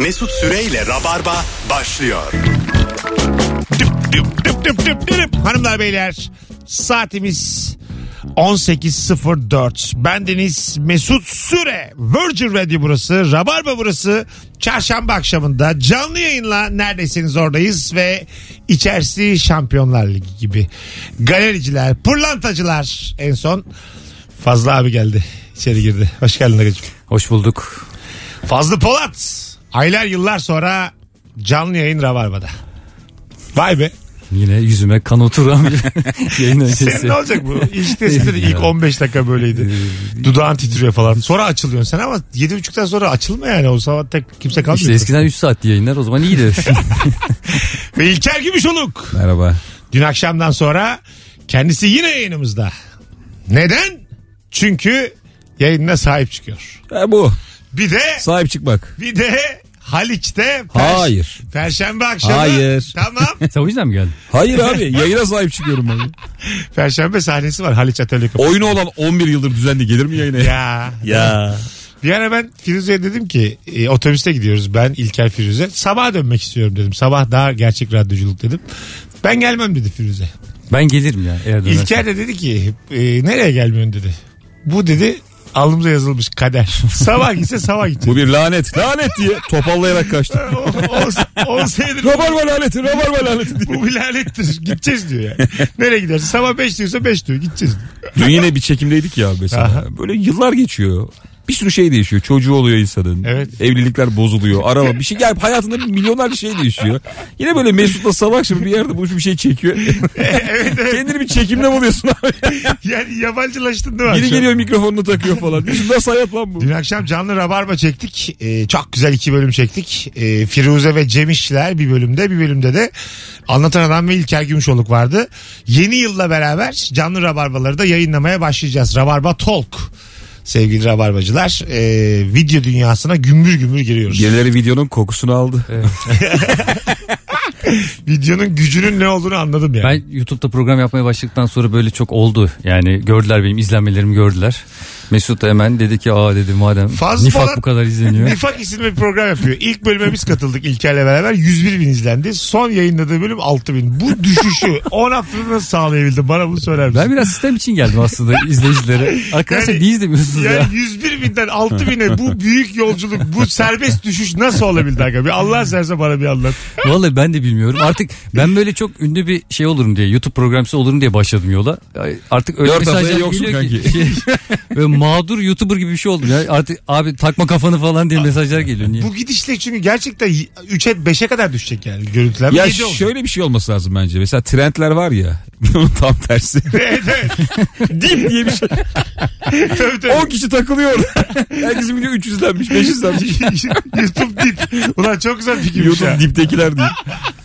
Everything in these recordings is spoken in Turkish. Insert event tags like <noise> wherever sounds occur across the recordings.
Mesut Süreyle Rabarba başlıyor. Düp düp düp düp düp düp. Hanımlar beyler saatimiz 18.04. Bendeniz Mesut Süre. Virgin Radio burası. Rabarba burası. Çarşamba akşamında canlı yayınla neredesiniz oradayız ve içerisi Şampiyonlar Ligi gibi. Galericiler, pırlantacılar en son Fazlı abi geldi. içeri girdi. Hoş geldin Agacığım. Hoş bulduk. Fazlı Polat. Aylar yıllar sonra canlı yayın Rabarba'da. Vay be. Yine yüzüme kan oturan bir <laughs> yayın Senin öncesi. ne olacak bu? Testinde de ilk 15 dakika böyleydi. Dudağın titriyor falan. Sonra açılıyorsun sen ama 7.30'dan sonra açılma yani. O zaman tek kimse kalmıyor. İşte eskiden 3 saat yayınlar o zaman iyiydi. <laughs> Ve İlker Gümüşoluk. Merhaba. Dün akşamdan sonra kendisi yine yayınımızda. Neden? Çünkü yayınına sahip çıkıyor. E bu. Bir de Sahip çıkmak. bir de Haliç'te per- Hayır. Perşembe akşamı. Hayır. Tamam. <laughs> Sen o yüzden mi geldin? Hayır abi <laughs> yayına sahip çıkıyorum ben. <laughs> Perşembe sahnesi var Haliç Atölye Kapı. Oyunu olan 11 yıldır düzenli gelir mi yayına? Ya. Ya. Bir ara ben Firuze'ye dedim ki e, otobüste gidiyoruz ben İlker Firuze. Sabah dönmek istiyorum dedim. Sabah daha gerçek radyoculuk dedim. Ben gelmem dedi Firuze. Ben gelirim ya eğer dönersen. İlker de dedi ki e, nereye gelmiyorsun dedi. Bu dedi alnımıza yazılmış kader. <laughs> Sabah gitse sabah gidecek. Bu bir lanet. Lanet diye topallayarak kaçtı. o, o, senedir Rabarba laneti, rabarba laneti diye. bu bir lanettir. Gideceğiz diyor yani. Nereye gidersin? Sabah 5 diyorsa 5 diyor. Gideceğiz. Dün yine bir çekimdeydik ya mesela. Aha. Böyle yıllar geçiyor. Bir sürü şey değişiyor. Çocuğu oluyor insanın. Evet. Evlilikler bozuluyor. Araba bir şey. Yani hayatında milyonlarca şey değişiyor. Yine böyle Mesut'la sabah akşamı bir yerde buluşup bir şey çekiyor. <laughs> evet evet. Kendini bir çekimde buluyorsun abi. Yani yabancılaştın değil mi? Biri akşam? geliyor mikrofonunu takıyor falan. Düşün nasıl hayat lan bu? Dün akşam canlı rabarba çektik. Ee, çok güzel iki bölüm çektik. Ee, Firuze ve Cem İşçiler bir bölümde bir bölümde de Anlatan Adam ve İlker Gümüşoluk vardı. Yeni yılla beraber canlı rabarbaları da yayınlamaya başlayacağız. Rabarba Talk sevgili rabarbacılar. Ee, video dünyasına gümbür gümbür giriyoruz. Birileri videonun kokusunu aldı. <laughs> Videonun gücünün ne olduğunu anladım yani. Ben YouTube'da program yapmaya başladıktan sonra böyle çok oldu. Yani gördüler benim izlenmelerimi gördüler. Mesut hemen dedi ki aa dedi madem Fazla Nifak falan- bu kadar izleniyor. <laughs> Nifak isimli bir program yapıyor. İlk bölüme biz katıldık İlker'le beraber. 101 bin izlendi. Son yayınladığı bölüm 6 bin. Bu düşüşü <laughs> 10 haftada nasıl sağlayabildin? Bana bunu söyler misin? Ben biraz sistem için geldim aslında izleyicilere. <laughs> Arkadaşlar Yani- niye izlemiyorsunuz ya? Yani 101 binden 6 bine bu büyük yolculuk, bu serbest düşüş nasıl olabildi? Aga? Bir Allah serse bana bir anlat. Vallahi ben de bilmiyorum. Artık ben böyle çok ünlü bir şey olurum diye YouTube programcısı olurum diye başladım yola. Ay, Artık öyle Dört haftaya mesajlar yoksun geliyor ki. kanki. Şey, böyle mağdur YouTuber gibi bir şey oldum ya. Artık abi takma kafanı falan diye mesajlar geliyor. Niye? Bu gidişle çünkü gerçekten 3'e 5'e kadar düşecek yani görüntüler. Ya oldu. şöyle bir şey olması lazım bence. Mesela trendler var ya. <laughs> Bunun tam tersi. <laughs> evet evet. <laughs> Dip diye bir şey. tabii, tabii. 10 kişi takılıyor. Herkesin video 300 izlenmiş 500 izlenmiş. YouTube dip. Ulan çok güzel fikirmiş YouTube ya. diptekiler değil.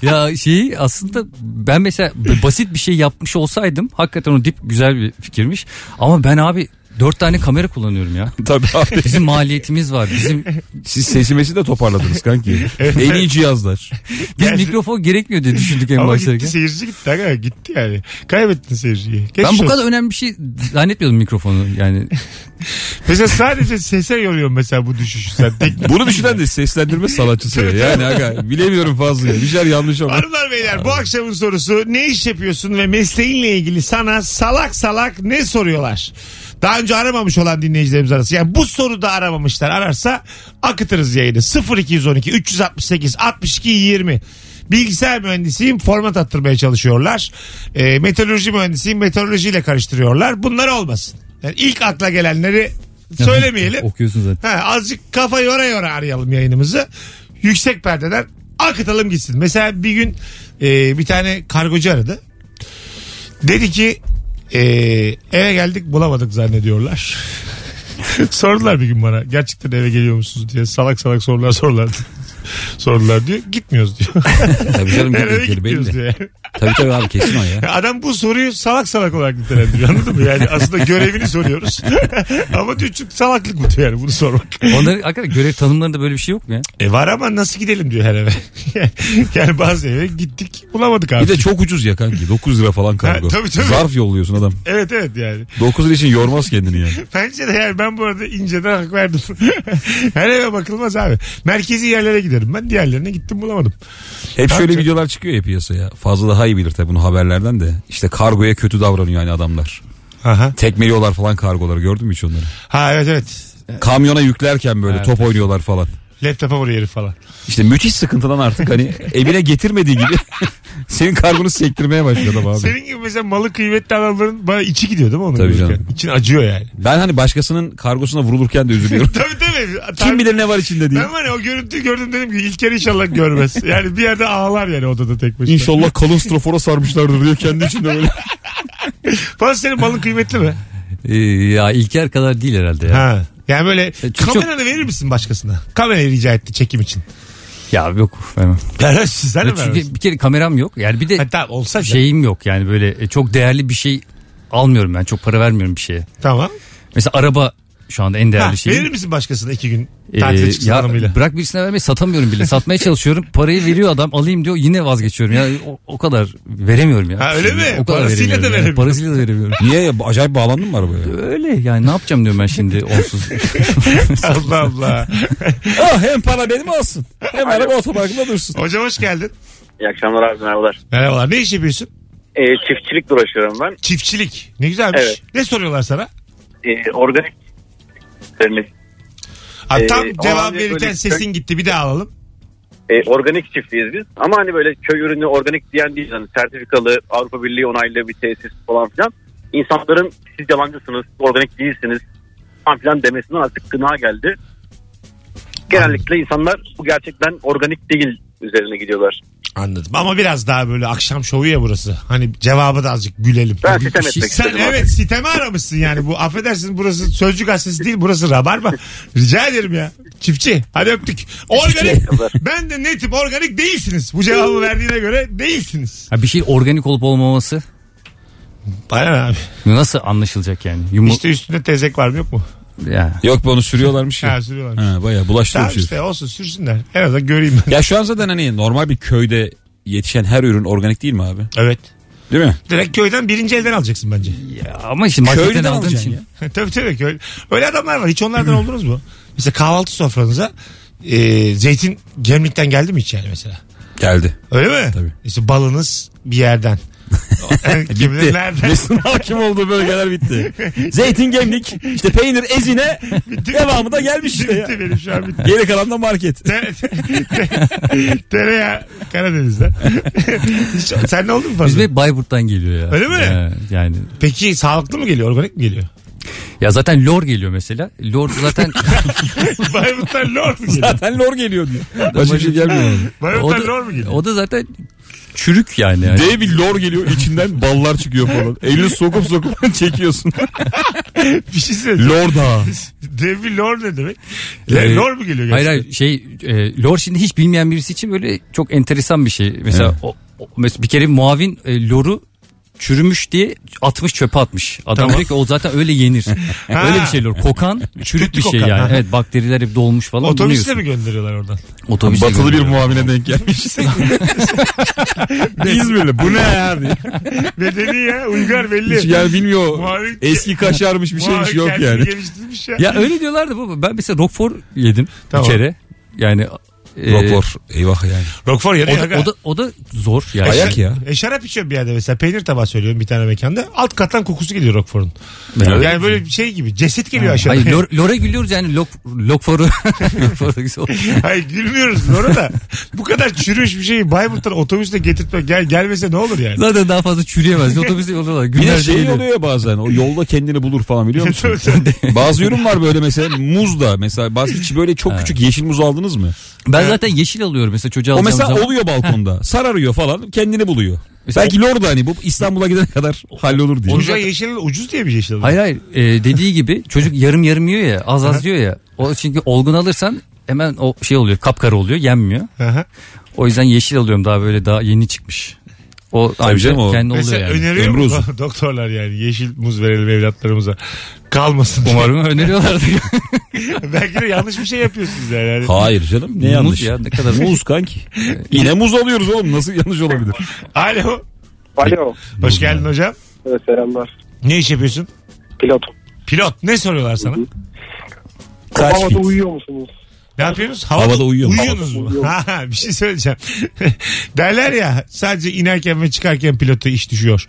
Ya şeyi aslında ben mesela basit bir şey yapmış olsaydım hakikaten o dip güzel bir fikirmiş. Ama ben abi dört tane kamera kullanıyorum ya. <laughs> Tabii abi. Bizim maliyetimiz var. Bizim Siz sesimesi de toparladınız kanki. en iyi cihazlar. biz Yani- mikrofon gerekmiyor diye düşündük en Ama gitti başlarken. seyirci gitti. Aga, gitti yani. Kaybettin seyirciyi. Geçmiş Ben bu olsun. kadar önemli bir şey zannetmiyordum mikrofonu yani. <laughs> Mesela sadece sese yoruyorum mesela bu düşüşü sen. <laughs> Tek Bunu düşünen de seslendirme sanatçısı. ya. Yani aga bilemiyorum fazla. Bir şeyler yanlış ama. Hanımlar beyler bu akşamın sorusu ne iş yapıyorsun ve mesleğinle ilgili sana salak salak ne soruyorlar? Daha önce aramamış olan dinleyicilerimiz arası. Yani bu soruda aramamışlar. Ararsa akıtırız yayını. 0212 368 62 20. Bilgisayar mühendisiyim format attırmaya çalışıyorlar. E, meteoroloji mühendisiyim meteorolojiyle karıştırıyorlar. Bunlar olmasın. Yani ilk akla gelenleri <laughs> söylemeyelim. Okuyorsun zaten. Ha, azıcık kafa yora yora arayalım yayınımızı. Yüksek perdeden akıtalım gitsin. Mesela bir gün e, bir tane kargocu aradı. Dedi ki e, eve geldik bulamadık zannediyorlar. <laughs> Sordular bir gün bana. Gerçekten eve geliyor musunuz diye salak salak sorular sordular. Sordular diyor. Gitmiyoruz diyor. <laughs> Tabii canım Yani eve gitmedikleri gitmiyoruz belli. diyor. Tabii tabii abi kesin o ya. <laughs> Adam bu soruyu salak salak olarak nitelendiriyor anladın mı? Yani aslında görevini soruyoruz. <laughs> ama diyor çünkü salaklık bu diyor yani bunu sormak. Onların hakikaten görev tanımlarında böyle bir şey yok mu ya? E var ama nasıl gidelim diyor her eve. yani bazı eve gittik bulamadık abi. Bir de çok ucuz ya kanki. 9 lira falan kargo. Ha, tabii, tabii. Zarf yolluyorsun adam. Evet evet yani. 9 lira için yormaz kendini yani. Bence de yani ben bu arada inceden hak verdim. her eve bakılmaz abi. Merkezi yerlere gidelim. Giderim ben. Diğerlerine gittim bulamadım. Hep şöyle videolar çıkıyor ya piyasaya. Fazla daha iyi bilir tabii bunu haberlerden de. İşte kargoya kötü davranıyor yani adamlar. Aha. Tekmeliyorlar falan kargoları gördün mü hiç onları? Ha evet evet. Kamyona yüklerken böyle Evet. top oynuyorlar falan. Laptopa vuruyor herif falan. İşte müthiş sıkıntıdan artık hani evine getirmediği gibi <laughs> senin kargonu sektirmeye başladı abi. Senin gibi mesela malı kıymetli adamların bana içi gidiyor değil mi onu Tabii canım. İçin acıyor yani. Ben hani başkasının kargosuna vurulurken de üzülüyorum. <laughs> tabii tabii. <laughs> Kim bilir ne var içinde diye. Ben var ya o görüntüyü gördüm dedim ki İlker inşallah görmez. Yani bir yerde ağlar yani odada tek başına. İnşallah kalın strafora sarmışlardır diyor kendi içinde böyle. Falan senin malın kıymetli mi? Ee, ya İlker kadar değil herhalde ya. Ha. Yani böyle çok- kameranı verir misin başkasına? Kamerayı rica etti çekim için. Ya yok vermem. Yani sen de Çünkü bir kere kameram yok. Yani bir de Hatta olsa şey. şeyim yok. Yani böyle e, çok değerli bir şey almıyorum ben. Çok para vermiyorum bir şeye. Tamam. Mesela araba şu anda en değerli şeyim. verir misin başkasına iki gün Ee, tatile çıksın hanımıyla? bırak birisine vermeyi satamıyorum bile. Satmaya çalışıyorum. Parayı veriyor adam alayım diyor yine vazgeçiyorum. Ya o, o kadar veremiyorum ya. Ha, öyle mi? O kadar Parasıyla da veremiyorum ya. veremiyorum. Parasıyla da veremiyorum. Niye ya? Acayip bağlandın mı arabaya? Öyle yani ne yapacağım diyorum ben şimdi onsuz. <laughs> Allah Allah. <laughs> ah hem para benim olsun. Hem araba otoparkında dursun. Hocam hoş geldin. İyi akşamlar abi merhabalar. Merhabalar. Ne iş yapıyorsun? Ee, çiftçilikle uğraşıyorum ben. Çiftçilik. Ne güzelmiş. Evet. Ne soruyorlar sana? Ee, organik ürünlerimiz, Ha, Ee, tam o cevap verirken böyle- sesin gitti. Bir daha alalım. e, organik çiftliyiz biz. Ama hani böyle köy ürünü organik diyen değil. Hani sertifikalı Avrupa Birliği onaylı bir tesis falan filan. İnsanların siz yalancısınız, organik değilsiniz falan filan demesinden artık gına geldi. Genellikle insanlar bu gerçekten organik değil üzerine gidiyorlar. Anladım. Ama biraz daha böyle akşam şovu ya burası. Hani cevabı da azıcık gülelim. Ben sitem etmek Sen istedim abi. evet siteme aramışsın yani. Bu affedersin burası sözcük gazetesi değil burası rabarba. Rica ederim ya. Çiftçi. Hadi öptük. Organik. ben de netim organik değilsiniz. Bu cevabı verdiğine göre değilsiniz. Ha, bir şey organik olup olmaması Bana ne abi? nasıl anlaşılacak yani? Yumu... İşte üstünde tezek var mı yok mu? Ya. Yok be onu sürüyorlarmış ya. Ha sürüyorlar. Ha, bayağı bulaştırmış. Tamam işte olsun sürsünler. En azından göreyim ben. Ya şu an zaten hani normal bir köyde yetişen her ürün organik değil mi abi? Evet. Değil mi? Direkt köyden birinci elden alacaksın bence. ya ama işte marketten Köylüden aldığın alacaksın için. ya. <laughs> tabii tabii köy. Öyle adamlar var. Hiç onlardan oldunuz mu? Mesela kahvaltı sofranıza e, zeytin gemlikten geldi mi hiç yani mesela? Geldi. Öyle mi? Tabii. İşte balınız bir yerden. Kim bilir Bitti. <laughs> nereden? Mesut'un hakim olduğu bölgeler bitti. <laughs> Zeytin gemlik, işte peynir ezine devamı da gelmiş işte ya. Bitti benim şu an bitti. Geri kalan da market. Te- te- Tereyağı Karadeniz'den. <laughs> Hiç- Sen ne oldun mu fazla? hep Bayburt'tan geliyor ya. Öyle mi? Ya, yani Peki sağlıklı mı geliyor? Organik mi geliyor? ya zaten lor geliyor mesela. Lor zaten Bayburt'tan lor mu geliyor? Zaten lor geliyor diyor. Başka bir şey gelmiyor. abi. o Bayburt'tan lor mu geliyor? o da zaten çürük yani. yani. Dev bir lor geliyor içinden ballar çıkıyor falan. Elini sokup sokup <laughs> çekiyorsun. <laughs> Bir şey söyleyeyim. lor da. Dev bir lor ne demek? Ee, lor mu geliyor Hayır gerçekten? hayır şey e, lor şimdi hiç bilmeyen birisi için böyle çok enteresan bir şey. Mesela Evet. o, o- mesela bir kere muavin e, loru çürümüş diye atmış çöpe atmış. Adam Tamam. diyor ki o zaten öyle yenir. <laughs> öyle bir şey lor. Kokan çürük bir şey kokan, yani. Evet bakteriler hep dolmuş falan. Otobüsle mi gönderiyorlar oradan? Otobüsle Batılı bir muavine denk gelmiş. <laughs> İzmirli bu ne ya diye. <laughs> Bedeni ya uygar belli. Hiç yani bilmiyor. Muavin- Eski kaşarmış bir şeymiş yok yani. ya. Ya öyle diyorlardı baba. Ben mesela Roquefort yedim Tamam. bir kere. Yani e, Rockford. Eyvah yani. Roquefort o, yanıyor. da, o da o da zor yani. Ayak ya. E şarap içiyorum bir yerde mesela. Peynir tabağı söylüyorum bir tane mekanda. Alt kattan kokusu geliyor Roquefort'un. Ben- Yani böyle bir şey gibi. Ceset geliyor aşağıya. Hayır lor, <laughs> lora gülüyoruz yani lok, Roquefort'u. <laughs> Hayır gülmüyoruz Nora da. Bu kadar çürümüş bir şeyi Bayburt'tan otobüsle getirtme gel, gelmese ne olur yani? Zaten daha fazla çürüyemez. <laughs> Otobüste yolluyorlar. Bir de Günlerce şey oluyor ya bazen o yolda kendini bulur falan biliyor musun? Bazı ürün var böyle mesela muz da mesela bazı hiç böyle çok küçük yeşil muz aldınız mı? Ben zaten yeşil alıyorum mesela çocuğa O alacağım mesela zaman. oluyor balkonda <laughs> sararıyor falan kendini buluyor. <laughs> Mesela Belki lor da hani bu İstanbul'a gidene kadar hallolur diye. Ucuza yeşil ucuz diye bir yeşil alıyor. Hayır hayır e, dediği gibi çocuk yarım yarım yiyor ya az az yiyor ya. O çünkü olgun alırsan hemen o şey oluyor kapkara oluyor yenmiyor. O yüzden yeşil alıyorum daha böyle daha yeni çıkmış. O ancak canım o. kendi oluyor Mesela yani. öneriyor Ömrü mu uzun. <laughs> doktorlar yani yeşil muz verelim evlatlarımıza kalmasın. Umarım öneriyorlardı. <laughs> <laughs> Belki de yanlış bir şey yapıyorsunuz yani. yani. Hayır canım ne Muz yanlış. ya, ne kadar- muz kanki. Yine muz alıyoruz oğlum nasıl yanlış olabilir? Alo. Alo. Hoş geldin hocam. Evet, selamlar. Ne iş yapıyorsun? Pilot. Pilot. Ne soruyorlar sana? Kaç fit? uyuyor musunuz? Ne yapıyorsunuz? Havada uyuyor mu? Uyuyorsunuz mu? Ha, bir şey söyleyeceğim. <laughs> Derler ya sadece inerken ve çıkarken pilota iş düşüyor.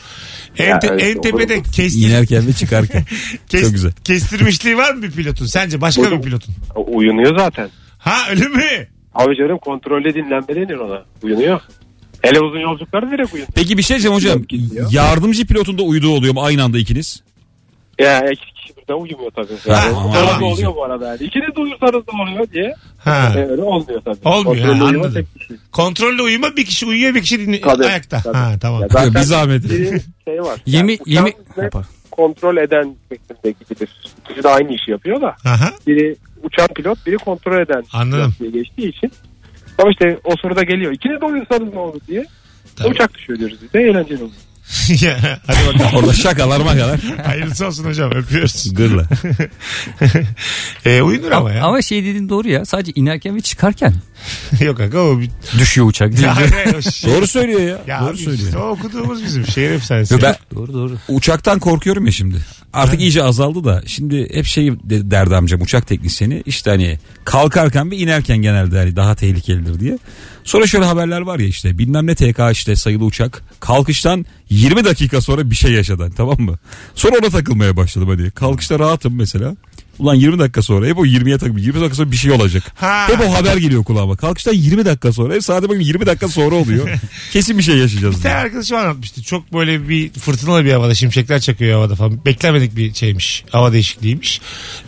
En, Ya te- evet, en tepede <laughs> kestir, İnerken ve çıkarken. <laughs> kes- Çok güzel. kestirmişliği var mı bir pilotun? Sence başka bir pilotun? Uyunuyor zaten. Ha öyle mi? Abi canım kontrollü dinlenme denir ona. Uyunuyor. Hele uzun yolculuklarda direkt uyunuyor. Peki bir şey diyeceğim hocam. Yardımcı pilotun da uyuduğu oluyor mu aynı anda ikiniz? Ya birden uyumuyor tabii. Ha, Yani, tamam. Arada oluyor bu arada yani. İkiniz de uyursanız da oluyor diye. Ha. Yani öyle olmuyor tabii. Olmuyor, Kontrollü ha, uyuma anladım. tek kişi. Kontrollü uyuma bir kişi uyuyor bir kişi dinle- Tabii, ayakta. tabii. Ha tamam. Ya zaten Bir zahmet. bir şey var. <laughs> Yemi Yani yemi uçağın yapar. kontrol eden şeklindekidir. İkisi de aynı işi yapıyor da. Aha. Biri uçan pilot, biri kontrol eden Anladım. pilot diye geçtiği için. Ama işte o soruda geliyor. İkiniz de uyursanız ne olur diye. Tabii. Uçak düşüyor diyoruz biz de eğlenceli olur. Ya, <laughs> Hadi bakalım. Orada şakalar makalar. Hayırlısı olsun hocam öpüyoruz. Gırla. <laughs> e, uyunur ama ya. Ama şey dediğin doğru ya. Sadece inerken ve çıkarken <laughs> Yok aga o bir... düşüyor uçak değil mi? Hayır, hayır, o şey- Doğru söylüyor ya. Ya Doğru abi, söylüyor. işte o okuduğumuz bizim şehir efsanesi. Yo, ben Doğru doğru. uçaktan korkuyorum ya şimdi. Artık iyice azaldı da şimdi hep şey de- derdi amcam uçak teknisyeni işte hani kalkarken ve inerken genelde hani daha tehlikelidir diye. Sonra şöyle haberler var ya işte bilmem ne TK işte sayılı uçak kalkıştan 20 dakika sonra bir şey yaşadı tamam mı? Sonra ona takılmaya başladım hani kalkışta rahatım mesela. Ulan 20 dakika sonra hep o 20'ye takım 20 dakika sonra bir şey olacak. Ha. Hep o haber geliyor kulağıma. Kalkıştan 20 dakika sonra hep saate bakayım 20 dakika sonra oluyor. <laughs> Kesin bir şey yaşayacağız. Bir tane arkadaşım anlatmıştı. Çok böyle bir fırtınalı bir havada şimşekler çakıyor havada falan. Beklemedik bir şeymiş. Hava değişikliğiymiş.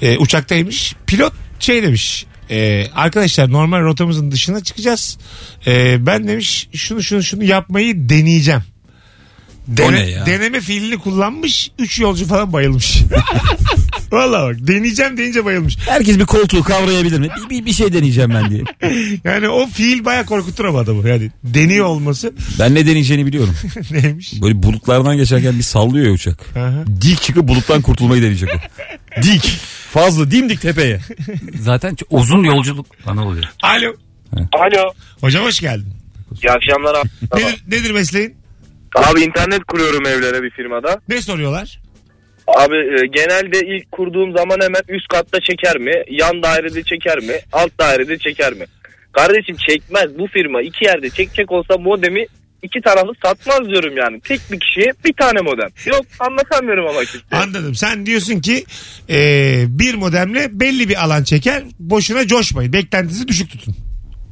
Ee, uçaktaymış. Pilot şey demiş. e, arkadaşlar normal rotamızın dışına çıkacağız. E, ben demiş şunu şunu şunu yapmayı deneyeceğim. O ne ya? Deneme fiilini kullanmış. Üç yolcu falan bayılmış. <laughs> Valla bak deneyeceğim deyince bayılmış. Herkes bir koltuğu kavrayabilir mi? Bir, bir, bir şey deneyeceğim ben diye. <laughs> Yani o fiil baya korkutur ama adamı. Yani deniyor olması Ben ne deneyeceğini biliyorum. <laughs> neymiş? Böyle bulutlardan geçerken bir sallıyor ya uçak. Aha. Dik çıkıp buluttan kurtulmayı deneyecek o. <laughs> Dik. Fazla dimdik tepeye. Zaten çok uzun yolculuk bana oluyor. Alo. Alo. Hocam hoş geldin. İyi akşamlar abi. Nedir, nedir mesleğin? Abi internet kuruyorum evlere bir firmada. Ne soruyorlar? Abi e, genelde ilk kurduğum zaman hemen üst katta çeker mi? Yan dairede çeker mi? Alt dairede çeker mi? Kardeşim çekmez bu firma iki yerde çekecek olsa modemi iki taraflı satmaz diyorum yani. Tek bir kişiye bir tane modem. Yok anlatamıyorum ama kimseye. Anladım. Sen diyorsun ki e, bir modemle belli bir alan çeker. Boşuna coşmayın. Beklentinizi düşük tutun.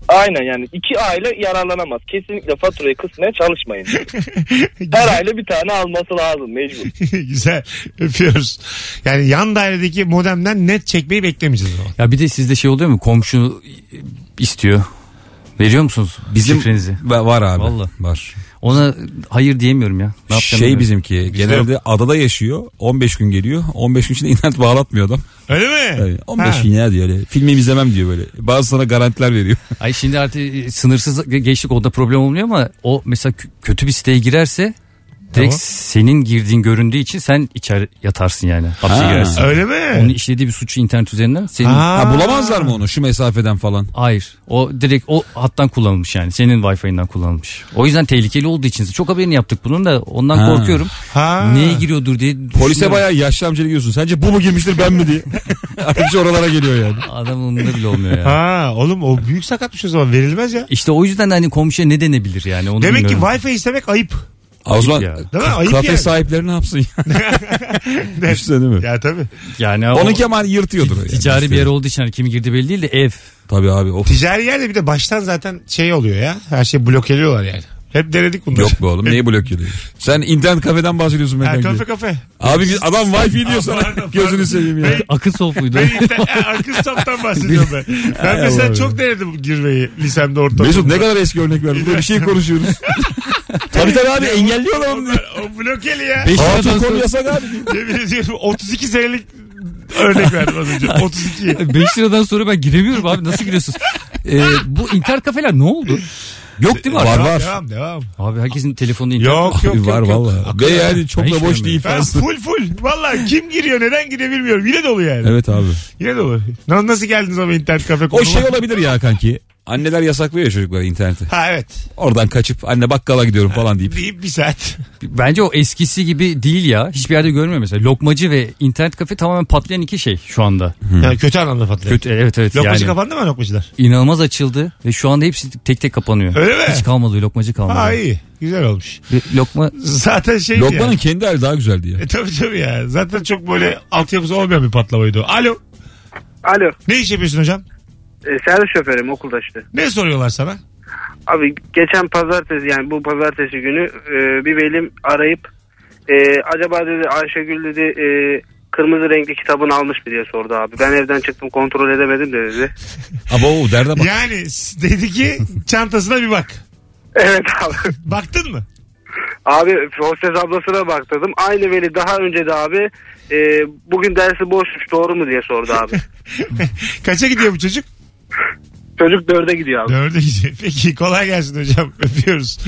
Aynen yani iki aile yararlanamaz. Kesinlikle faturayı kısmaya çalışmayın. <laughs> Her aile bir tane alması lazım mecbur. <laughs> Güzel. Öpüyoruz. Yani yan dairedeki modemden net çekmeyi beklemeyeceğiz o zaman. Ya bir de sizde şey oluyor mu? Komşu istiyor. Veriyor musunuz Bizim şifrenizi? Va- var abi. Vallahi. Var. Ona hayır diyemiyorum ya. Ne yapacağım Şey bizimki genelde adada yaşıyor. 15 gün geliyor. 15 gün içinde internet bağlatmıyor adam. Öyle mi? Yani 15 Ha. gün ya diyor öyle. Filmimi izlemem diyor böyle. Bazı sana garantiler veriyor. Ay şimdi artık sınırsız geçtik onda problem olmuyor ama o mesela kö- kötü bir siteye girerse direkt Tamam. senin girdiğin göründüğü için sen içeri yatarsın yani. Hapse Ha. girersin. Öyle mi? Onun işlediği bir suçu internet üzerinden senin Ha. Ha, bulamazlar mı onu şu mesafeden falan? Hayır. O direkt o hattan kullanılmış yani. Senin Wi-Fi'nden kullanılmış. O yüzden tehlikeli olduğu için çok haberini yaptık bunun da ondan Ha. korkuyorum. Ha. Neye giriyordur diye Polise düşünüyorum. bayağı yaşlı amca gidiyorsun. Sence bu mu girmiştir ben mi diye. <laughs> Artık oralara geliyor yani. Adam umurunda bile olmuyor ya. Ha oğlum o büyük sakatmış o zaman verilmez ya. İşte o yüzden hani komşuya ne denebilir yani onu Demek ki bilmiyorum. Wi-Fi istemek ayıp. O zaman ya. Değil mi? Ayıp kafe yani. sahipleri ne yapsın ya? <laughs> Düşünsene değil mi? Ya tabii. Yani o Onunki ama yırtıyordur. o yani. ticari bir yer olduğu için hani kimi girdi belli değil de ev. Tabii abi. Of. Ticari yerde bir de baştan zaten şey oluyor ya. Her şeyi blokeliyorlar yani. Hep denedik bunları. Yok be oğlum neyi blok ediyor? Sen internet kafeden bahsediyorsun Ha, ben kafe kafe. Abi biz- adam wifi diyor sana. pardon, Gözünü pardon. seveyim ya. Ben- Akıl soğukuydu. Ben inter- <laughs> Arkız soptan bahsediyorum ben. Ben mesela çok denedim girmeyi lisemde ortaokulda. Mesut ne kadar eski örnek verdin. Burada bir şey <laughs> konuşuyoruz. Tabii tabii abi engelliyorlar onu diyor. O blokeli ya. Beş Hatun konu sonra, yasak abi. <laughs> Yemin ediyorum 32 senelik örnek verdim az önce. 32. 5 <laughs> liradan sonra ben giremiyorum abi nasıl giriyorsunuz? Ee, bu internet kafeler ne oldu? Yok değil mi Var, var. Devam devam. Abi herkesin telefonunda internet Yok yok yok. var yok. <laughs> valla. Ve yani çok Ben da boş değil Ben full full. Valla kim giriyor neden giriyor bilmiyorum. Yine dolu yani. Evet abi. Yine dolu. Na- Nasıl geldiniz ama internet kafe O konuma? şey olabilir ya kanki. Anneler yasaklıyor ya çocuklara interneti. Ha evet. Oradan kaçıp anne bakkala gidiyorum falan deyip. Deyip bir saat. Bence o eskisi gibi değil ya. Hiçbir yerde görmüyor mesela. Lokmacı ve internet kafe tamamen patlayan iki şey şu anda. Yani kötü anlamda patlayan. Kötü evet evet Lokmacı yani. kapandı mı lokmacılar? İnanılmaz açıldı ve şu anda hepsi tek tek kapanıyor. Öyle mi? Hiç kalmadı lokmacı kalmadı. Ha iyi. Güzel olmuş. Bir Lokma Zaten şey Lokman'ın ya. kendi hali daha güzeldi ya. E, tabii tabii ya. Zaten çok böyle altyapısı olmayan bir patlamaydı o. Alo. Alo. Ne iş yapıyorsun hocam? E, servis şoförüyüm okulda işte. Ne soruyorlar sana? Abi geçen pazartesi yani bu pazartesi günü e, bir velim arayıp e, acaba dedi Ayşegül dedi e, kırmızı renkli kitabını almış mı diye sordu abi. Ben evden çıktım kontrol edemedim de dedi. <laughs> Ama o derde bak. Yani dedi ki <laughs> çantasına bir bak. Evet abi. <laughs> Baktın mı? Abi hostes ablasına bak dedim. Aynı veli daha önce de abi e, bugün dersi boşmuş doğru mu diye sordu abi. Kaça gidiyor bu çocuk? Çocuk dörde gidiyor abi. Dörde gidiyor. <laughs> Peki kolay gelsin hocam. <laughs> Öpüyoruz.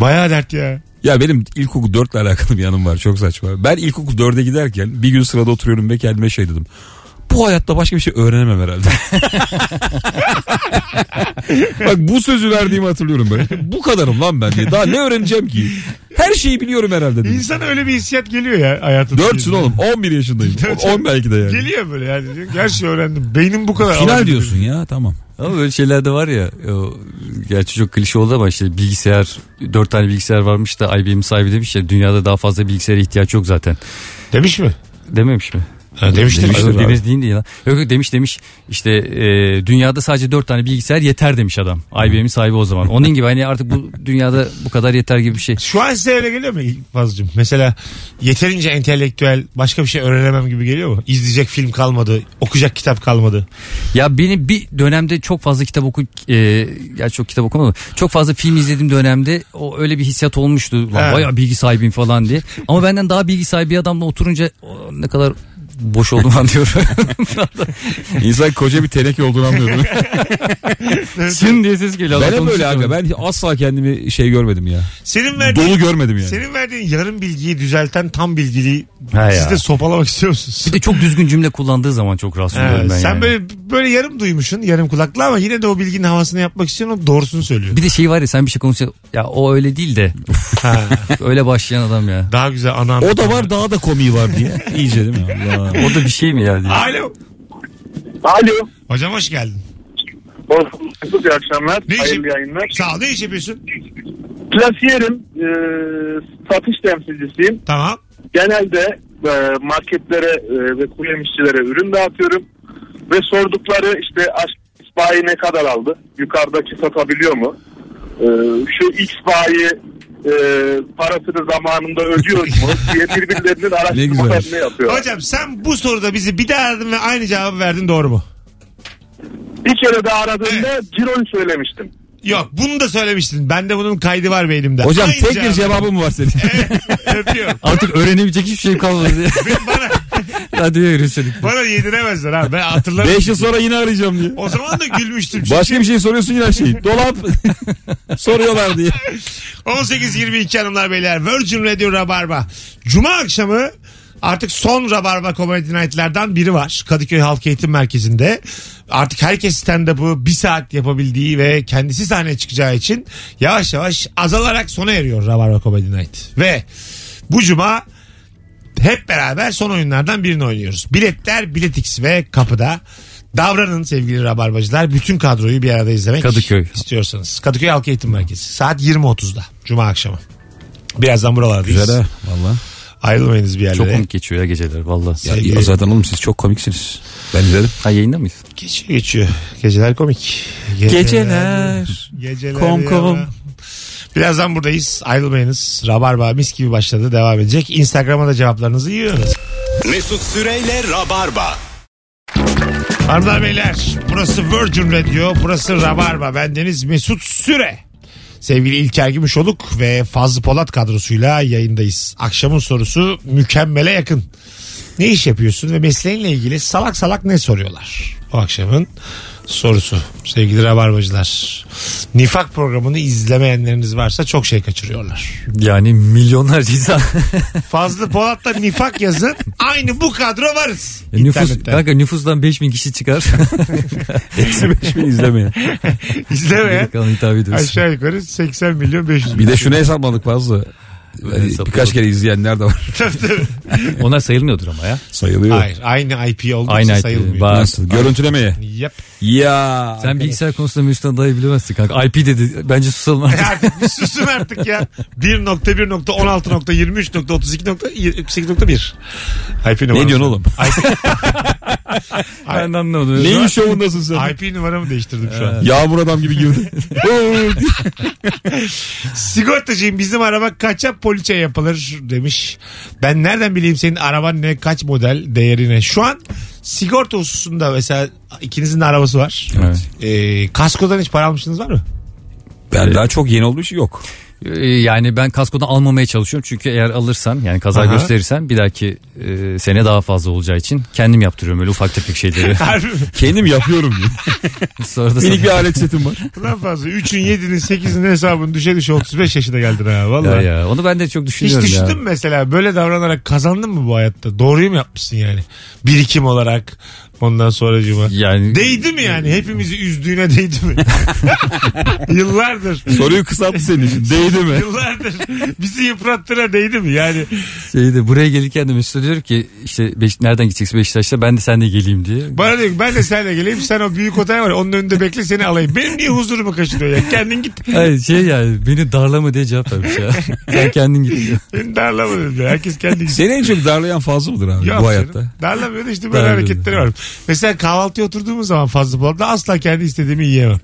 Bayağı dert ya. Ya benim ilkokul 4 ile alakalı bir yanım var çok saçma. Ben ilkokul 4'e giderken bir gün sırada oturuyorum ve kendime şey dedim. Bu hayatta başka bir şey öğrenemem herhalde. <laughs> Bak bu sözü verdiğimi hatırlıyorum böyle. Bu kadarım lan ben diye. Daha ne öğreneceğim ki? Her şeyi biliyorum herhalde dedim. İnsan öyle bir hissiyat geliyor ya hayatında. Dörtsün oğlum 11 yaşındayım. Tabii, tabii. 10 belki de yani. Geliyor böyle yani. Her şeyi öğrendim. Beynim bu kadar. Final diyorsun ya tamam. Ama böyle şeyler de var ya. O, gerçi çok klişe oldu ama işte bilgisayar dört tane bilgisayar varmış da IBM sahibi demiş ya dünyada daha fazla bilgisayara ihtiyaç yok zaten. Demiş mi? Dememiş mi? Ha, demiş demiş. Ay, Demez değil ya. Yok yok demiş demiş. İşte e, dünyada sadece dört tane bilgisayar yeter demiş adam. IBM'in sahibi o zaman. Onun gibi hani artık bu <laughs> dünyada bu kadar yeter gibi bir şey. Şu an size öyle geliyor mu Fazlıcığım? Mesela yeterince entelektüel başka bir şey öğrenemem gibi geliyor mu? İzleyecek film kalmadı. Okuyacak kitap kalmadı. Ya benim bir dönemde çok fazla kitap oku e, ya çok kitap okumadım. Çok fazla film izlediğim dönemde o öyle bir hissiyat olmuştu. Lan bayağı bilgi sahibiyim falan diye. Ama benden daha bilgi sahibi adamla oturunca o, ne kadar boş oldum anlıyorum. <laughs> İnsan koca bir teneke olduğunu anlıyor. Sın diye ses geliyor. ben hep böyle aga. Ben asla kendimi şey görmedim ya. Senin verdiğin, Dolu görmedim yani. senin verdiğin yarım bilgiyi düzelten tam bilgiliği He ya. siz de sopalamak istiyor musunuz? Bir de çok düzgün cümle kullandığı zaman çok rahatsız He, oluyorum ben sen yani. böyle böyle yarım duymuşsun yarım kulaklı ama yine de o bilginin havasını yapmak istiyorsun doğrusunu söylüyor. Bir de şey var ya sen bir şey konuşuyorsun. Ya o öyle değil de. Ha, <laughs> öyle başlayan adam ya. daha güzel ana O da var daha da komiği var diye. İyice değil mi? <laughs> Allah. O da bir şey mi ya? diye. Alo. Alo. Hocam hoş geldin. İyi akşamlar. Ne iş, Hayırlı yayınlar. sağ ol ne iş yapıyorsun? Plasiyerim. E, satış temsilcisiyim. Tamam. Genelde e, marketlere e, ve kuru yemişçilere ürün dağıtıyorum. Ve sordukları işte aş- bayi ne kadar aldı? Yukarıdaki satabiliyor mu? E, şu X bayi e, parasını zamanında ödüyor mu <laughs> diye birbirlerinin araştırmalarını yapıyor. Hocam sen bu soruda bizi bir daha aradın ve aynı cevabı verdin doğru mu? Bir kere daha aradığımda ciroyu söylemiştim. Yok bunu da söylemiştin. Bende bunun kaydı var beynimde. Hocam Aynı tek bir cevabı. cevabım var senin. <laughs> Öpüyorum. Artık öğrenebilecek hiçbir şey kalmadı <laughs> bana, <laughs> Radyoya yürüsün. bana yediremezler ha. Ben hatırlarım. 5 yıl sonra yine arayacağım diye. O zaman da gülmüştüm. Çünkü Başka bir şey soruyorsun yine her şeyi. Dolap soruyorlar diye. 18-22 hanımlar beyler Virgin Radio Rabarba. Cuma akşamı artık son Rabarba Comedy Night'lerden biri var. Kadıköy Halk Eğitim Merkezi'nde. Artık herkes stand-up'ı bir saat yapabildiği ve kendisi sahneye çıkacağı için yavaş yavaş azalarak sona eriyor Rabarba Comedy Night. Ve bu cuma hep beraber son oyunlardan birini oynuyoruz. Biletler Biletix ve kapıda. Davranın sevgili rabarbacılar. Bütün kadroyu bir arada izlemek Kadıköy. istiyorsanız. Kadıköy Halk Eğitim Merkezi. Saat 20.30'da. Cuma akşamı. Birazdan buralardayız. Güzel ha valla. Ayrılmayınız bir yerlere. Çok komik geçiyor ya geceler valla. Ya, Sevgili- ya zaten oğlum siz çok komiksiniz. Ben izledim. Ha yayında mıyız? Geçiyor geçiyor. Geceler komik. Geceler. Geceler. Kom kom. Birazdan buradayız. Ayrılmayınız. Rabarba mis gibi başladı. Devam edecek. Instagram'a da cevaplarınızı yığınız. Mesut Süreyle Rabarba. Hanımlar beyler burası Virgin Radio burası Rabarba bendeniz Mesut Süre. Sevgili İlker Gümüşoluk ve Fazlı Polat kadrosuyla yayındayız. Akşamın sorusu mükemmele yakın. Ne iş yapıyorsun ve mesleğinle ilgili salak salak ne soruyorlar? O akşamın sorusu sevgili rabarbacılar. Nifak programını izlemeyenleriniz varsa çok şey kaçırıyorlar. Yani milyonlarca insan. <laughs> Fazlı Polat'ta nifak yazın. Aynı bu kadro varız. nüfus, İnternette. kanka nüfustan 5000 kişi çıkar. <laughs> Eksi 5 bin izlemeyin. İzlemeyen Bakalım hitap ediyorsun. aşağı yukarı 80 milyon 500 Bir de şunu hesapladık fazla. Yani Hesapladık. birkaç kere izleyenler de var. <laughs> Onlar sayılmıyordur ama ya. Sayılıyor. Hayır aynı IP olduğu Aynı için IP. sayılmıyor. Nasıl? Görüntülemeye. Yep. Ya. Sen bilgisayar konusunda daha iyi bilemezsin kanka. IP dedi. Bence susalım artık. artık bir susun artık ya. 1.1.16.23.32.8.1 IP numaramı. Ne diyorsun oğlum? <laughs> ben de anlamadım. Neyin şovundasın sen? IP numaramı değiştirdim şu an. Yağmur adam gibi girdi. <laughs> <laughs> Sigortacıyım bizim araba kaça poliçe yapılır demiş. Ben nereden bileyim senin araban ne kaç model değeri ne? Şu an sigorta hususunda mesela ikinizin de arabası var. Evet. Ee, kaskodan hiç para almışsınız var mı? ben daha çok yeni olduğu için yok. Ee, Yani ben kaskodan almamaya çalışıyorum. Çünkü eğer alırsan yani kaza Aha. gösterirsen bir dahaki e, sene daha fazla olacağı için kendim yaptırıyorum öyle ufak tefek şeyleri. <laughs> Kendim yapıyorum. <laughs> Sonra da Minik bir alet setim var. <laughs> Ulan fazla. 3'ün 7'nin 8'inin hesabını düşe düşe 35 yaşına geldin ha. ya, Vallahi. ya, onu ben de çok Hiç düşünüyorum düşündün ya. mü mesela böyle davranarak kazandın mı bu hayatta? Doğruyu mu yapmışsın yani? Birikim olarak ondan sonracıma. Yani Değdi mi yani? Hepimizi üzdüğüne değdi mi? <laughs> Yıllardır. Soruyu kısalttı senin için. Değdi mi? Yıllardır bizi yıprattığına değdi mi? Yani şeyde buraya gelirken de Mesut'a diyorum ki işte Beş- nereden gideceksin Beşiktaş'ta ben de seninle geleyim diye. bana diyor ki ben de seninle geleyim sen o büyük otel var onun önünde bekle seni alayım. Benim niye huzurumu kaçırıyor ya? Kendin git. Hayır şey yani beni darlama diye cevap vermiş ya. <laughs> Sen kendin git diyor. Beni darlama dedim ya. Herkes kendi gitsin. Seni en çok darlayan fazla mıdır abi Yok bu canım. hayatta? Darlamıyor da işte böyle Darlamıyor. hareketleri var. Mesela kahvaltıya oturduğumuz zaman fazla Polat'ta asla kendi istediğimi yiyemem.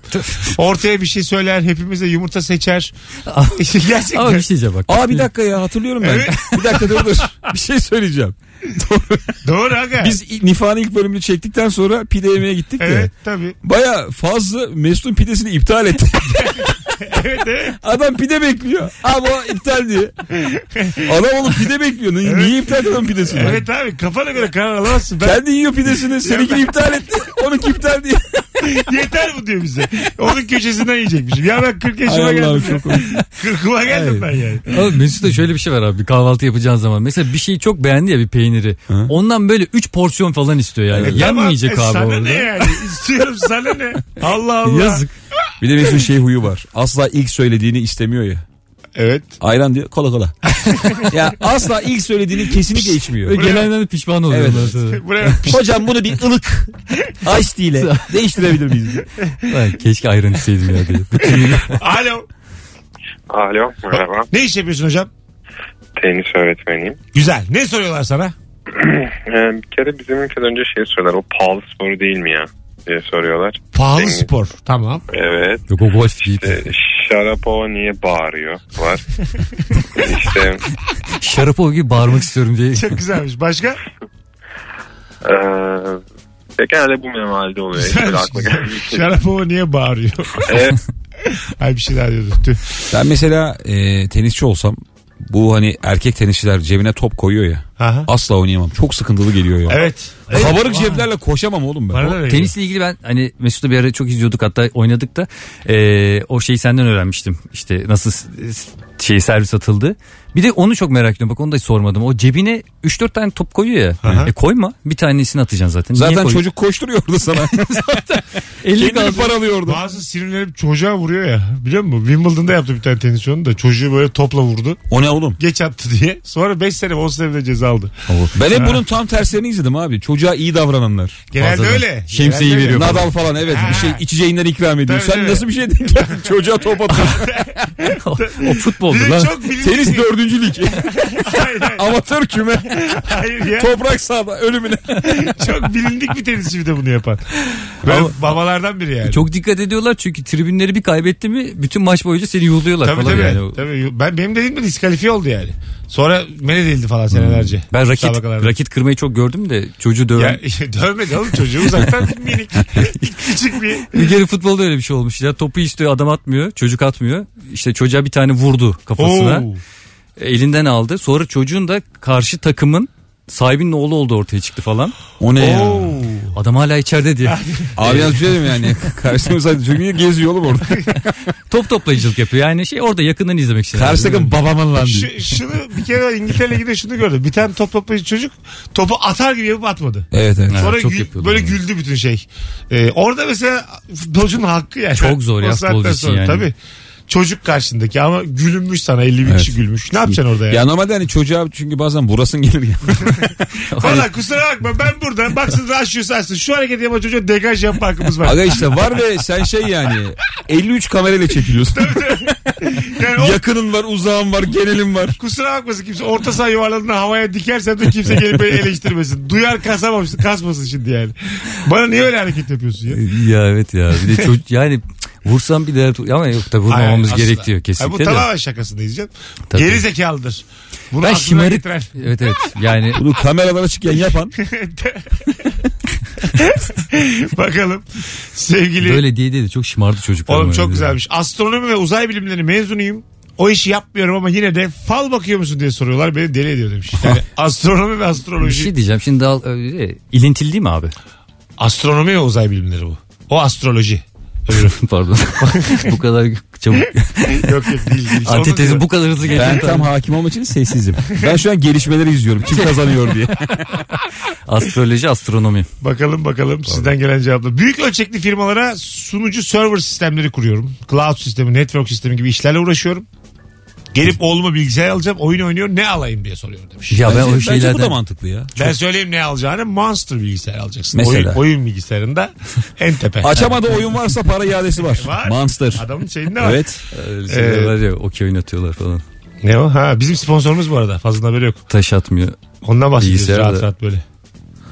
Ortaya bir şey söyler, hepimize yumurta seçer. <laughs> Gerçekten. Ama bir şey diyeceğim bak. Aa bir dakika ya hatırlıyorum ben. Evet. bir dakika dur dur. Bir şey söyleyeceğim. Doğru aga. Biz Nifa'nın ilk bölümünü çektikten sonra pide yemeye gittik de. Evet tabii. Baya fazla Mesut'un pidesini iptal etti. <laughs> <laughs> Evet evet. Adam pide bekliyor. Ama o iptal diye. Adam oğlum pide bekliyor. Niye, niye iptal ediyorsun pidesini? Evet abi kafana göre karar alamazsın. Ben, Kendi yiyor pidesini. Seninkini iptal etti. Onunki iptal diye. <laughs> yeter bu diyor bize. Onun köşesinden yiyecekmişim. Ya ben 40 yaşıma Allah'ım geldim. çok. 40'ıma <laughs> geldim ben yani. Ama Mesut'ta şöyle bir şey var abi bir kahvaltı yapacağın zaman. Mesela bir şeyi çok beğendi ya bir peyniri. Ondan böyle 3 porsiyon falan istiyor yani. E, Yenmeyecek tamam, e, abi sana orada. ne yani? İstiyorum sana ne? Allah Allah. Yazık. Bir de Mesut'un şey huyu var. Asla ilk söylediğini istemiyor ya. Evet. Ayran diyor kola kola. <laughs> ya asla ilk söylediğini kesinlikle içmiyor. Ve gelenler de pişman oluyorlar. <laughs> sonra. Buraya Hocam bunu bir ılık ice ile <laughs> değiştirebilir miyiz? Lan keşke ayran içseydim ya diye. Bütün Alo. Alo merhaba. Ne iş yapıyorsun hocam? Tenis öğretmeniyim. Güzel. Ne soruyorlar sana? <clears throat> Ee, bir kere bizim ülkeden önce şey soruyorlar. O pahalı sporu değil mi ya? Diye soruyorlar. Pahalı Deniz. spor. Tamam. Evet. Yok o golf değil. İşte Şarapova niye bağırıyor var. <laughs> işte Şarapov gibi bağırmak istiyorum diye. Çok güzelmiş. Başka? ee, ve genelde bu memalde oluyor. Şarapova niye bağırıyor? Evet. Ay bir şey daha diyordu. Ben mesela e, tenisçi olsam bu hani erkek tenisçiler cebine top koyuyor ya. Aha. Asla oynayamam. Çok sıkıntılı geliyor ya. Evet. Kabarık ceplerle koşamam oğlum ben. Öyle. Tenisle ilgili ben hani Mesut'la bir ara çok izliyorduk hatta oynadık da eee, o şeyi senden öğrenmiştim. İşte nasıl şey servis atıldı. Bir de onu çok merak ediyorum. Bak onu da hiç sormadım. O cebine 3-4 tane top koyuyor ya. Aha. E koyma. Bir tanesini atacaksın zaten. Niye Zaten koyuyorsun? çocuk koşturuyor orada sana. <laughs> 50 Kendini kaldı. paralıyor orada. Bazı sinirlenip çocuğa vuruyor ya. Biliyor musun? Wimbledon'da yaptı bir tane tenisçi onu da. Çocuğu böyle topla vurdu. O ne oğlum? Geç attı diye. Sonra 5 sene 10 sene bile ceza aldı. Ben hep bunun tam terslerini izledim abi. Çocuğa iyi davrananlar. Genelde Fazladan. öyle. Şemsiyeyi Genelde veriyor. öyle. Nadal falan evet Ha. bir şey içeceğinden ikram ediyor. Tabii, Sen tabii. nasıl bir şey denk geldin? <laughs> Çocuğa top atıyorsun. <laughs> o Bir futboldu de lan. çok bilindik. Tenis dördüncü lig. <laughs> hayır, hayır, Amatör küme. hayır ya. Toprak sahada ölümüne. <laughs> Çok bilindik bir tenisçi bir de bunu yapan. Böyle Ama- babalardan biri yani. Çok dikkat ediyorlar çünkü tribünleri bir kaybetti mi bütün maç boyunca seni yuhluyorlar Tabii falan tabii. yani. Tabii. Ben, benim dediğim de diskalifiye oldu yani. Sonra men edildi falan senelerce. Hmm. Ben rakit, Müsabakalarda. rakit kırmayı çok gördüm de çocuğu döven. Ya, dövmedi oğlum çocuğu uzaktan <laughs> minik. Küçük bir. Bir kere futbolda öyle bir şey olmuş ya. Topu istiyor adam atmıyor. Çocuk atmıyor. İşte çocuğa bir tane vurdu kafasına. Oo. Elinden aldı. Sonra çocuğun da karşı takımın sahibinin oğlu oldu ortaya çıktı falan. O ne ya? Adam hala içeride diye. <laughs> Abi yalnız bir şey diyeyim yani. <laughs> Karşımızda çünkü geziyor oğlum orada. <laughs> Top toplayıcılık yapıyor. Yani şey orada yakından izlemek için. Karşı takım babamın lan diyor. Şu, şunu bir kere İngiltere Ligi'nde şunu gördüm. Bir tane top toplayıcı çocuk topu atar gibi yapıp atmadı. Evet evet. Sonra çok gül- yapıyordu böyle onu. güldü bütün şey. Ee, orada mesela futbolcunun hakkı yani. Çok zor ya O saatten futbolcu için sonra, yani. Tabii. Çocuk karşındaki ama gülünmüş sana 50 bin kişi gülmüş. Ne yapacaksın orada ya? Ya normalde hani çocuğa çünkü bazen burasın gelir ya. <laughs> Valla kusura bakma ben burada baksın raşıyor sarsın. Şu hareketi yapan çocuğa degaj yapma hakkımız var. Aga işte var ve sen şey yani 53 kamerayla çekiliyorsun. Yani o, Yakının var, uzağın var, genelin var. kusura bakmasın kimse orta saha yuvarladığında havaya dikersen de kimse gelip beni eleştirmesin. Duyar kasamamışsın kasmasın şimdi yani. Bana niye öyle hareket yapıyorsun ya? ya evet ya. Bir de çocuk yani vursam bir de ama yok da vurmamamız Hayır, gerekiyor kesinlikle Hayır, bu tamamen şakasındayız canım. Tabii. Geri zekalıdır. Bunu Ben şımarık. <laughs> Evet evet. Yani <laughs> Bunu kameralara çıkken yapan <laughs> Bakalım sevgili. böyle diye dedi çok şımardı çocuklar. Oğlum çok güzelmiş. Astronomi ve uzay bilimleri mezunuyum. O işi yapmıyorum ama yine de fal bakıyor musun diye soruyorlar. Beni deli ediyor demiş. Yani astronomi ve Bir astroloji. şey diyeceğim şimdi al, öyle, ilintili değil mi abi? Astronomi ve uzay bilimleri bu. O astroloji. <laughs> Pardon. bu kadar çabuk. yok yok değil. değil. Antitezin bu kadar hızlı ben geçti. tam hakim olmak için sessizim. <laughs> Ben şu an gelişmeleri izliyorum. Kim kazanıyor diye. <laughs> Astroloji, astronomi. Bakalım bakalım sizden gelen cevaplar. Büyük ölçekli firmalara sunucu server sistemleri kuruyorum. Cloud sistemi, network sistemi gibi işlerle uğraşıyorum. Gelip oğluma bilgisayar alacağım. Oyun oynuyor ne alayım diye soruyor demiş. Ya ben Bence, o bence bu da şeylerden mantıklı ya. Ben söyleyeyim ne alacağını Monster bilgisayar alacaksın. Mesela? Oyun, oyun bilgisayarında en tepe. <laughs> Açamadığı oyun varsa para iadesi var. <laughs> Var. Monster. Adamın şeyinde var. Evet. Şeyler var ya okey oynatıyorlar falan. Ne o? Ha, bizim sponsorumuz bu arada. Fazla haberi yok. Taş atmıyor. Ondan bahsediyoruz Bilgisayar rahat da- rahat böyle.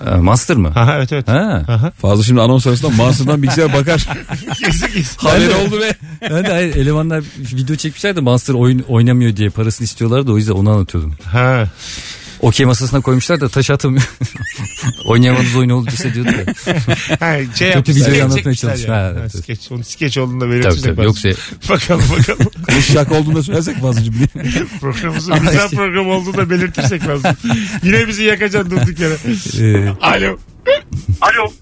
Ha, master mı? Ha, evet evet. Ha. Aha. Fazla şimdi anons arasında Monster'dan bilgisayar bakar. Kesin kesin. Haberi oldu be. Ben de hayır, elemanlar video çekmişler de Monster oyun oynamıyor diye parasını istiyorlar da o yüzden onu anlatıyordum. Ha. Okey masasına koymuşlar da taş atamıyor. <laughs> Oynayamadığınız oyun olduğu hissediyordu ya. <laughs> Ha, şey Kötü yapmışlar, videoyu anlatmaya çekmişler çalışma. yani. Ha, evet, evet. skeç. Onun skeç olduğunu da Tabii belirtirsek. tabii yoksa <laughs> Bakalım bakalım. Bu şaka olduğunu da söylersek fazlacığım diye. Programımızın güzel program olduğunu da belirtirsek lazım. Yine bizi yakacaksın durduk yere. e, Alo. Alo.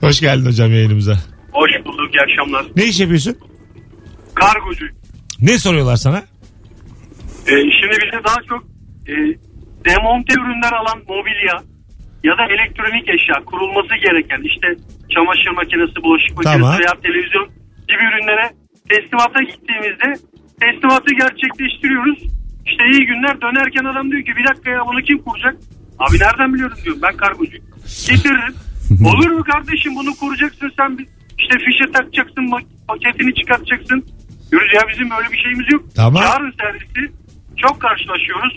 Hoş geldin hocam yayınımıza. Hoş bulduk. iyi akşamlar. Ne iş yapıyorsun? Kargocu. Ne soruyorlar sana? Ee, şimdi bize daha çok e, demonte ürünler alan mobilya ya da elektronik eşya kurulması gereken işte çamaşır makinesi, bulaşık makinesi Tamam. veya televizyon gibi ürünlere teslimata gittiğimizde teslimatı gerçekleştiriyoruz. İşte iyi günler dönerken adam diyor ki bir dakika ya bunu kim kuracak? Abi nereden biliyorum diyorum ben kargocuyum. Getiririm. <laughs> Olur mu kardeşim bunu kuracaksın sen işte fişe takacaksın paketini çıkartacaksın. Diyoruz ya bizim öyle bir şeyimiz yok. Tamam. Çağırın servisi çok karşılaşıyoruz.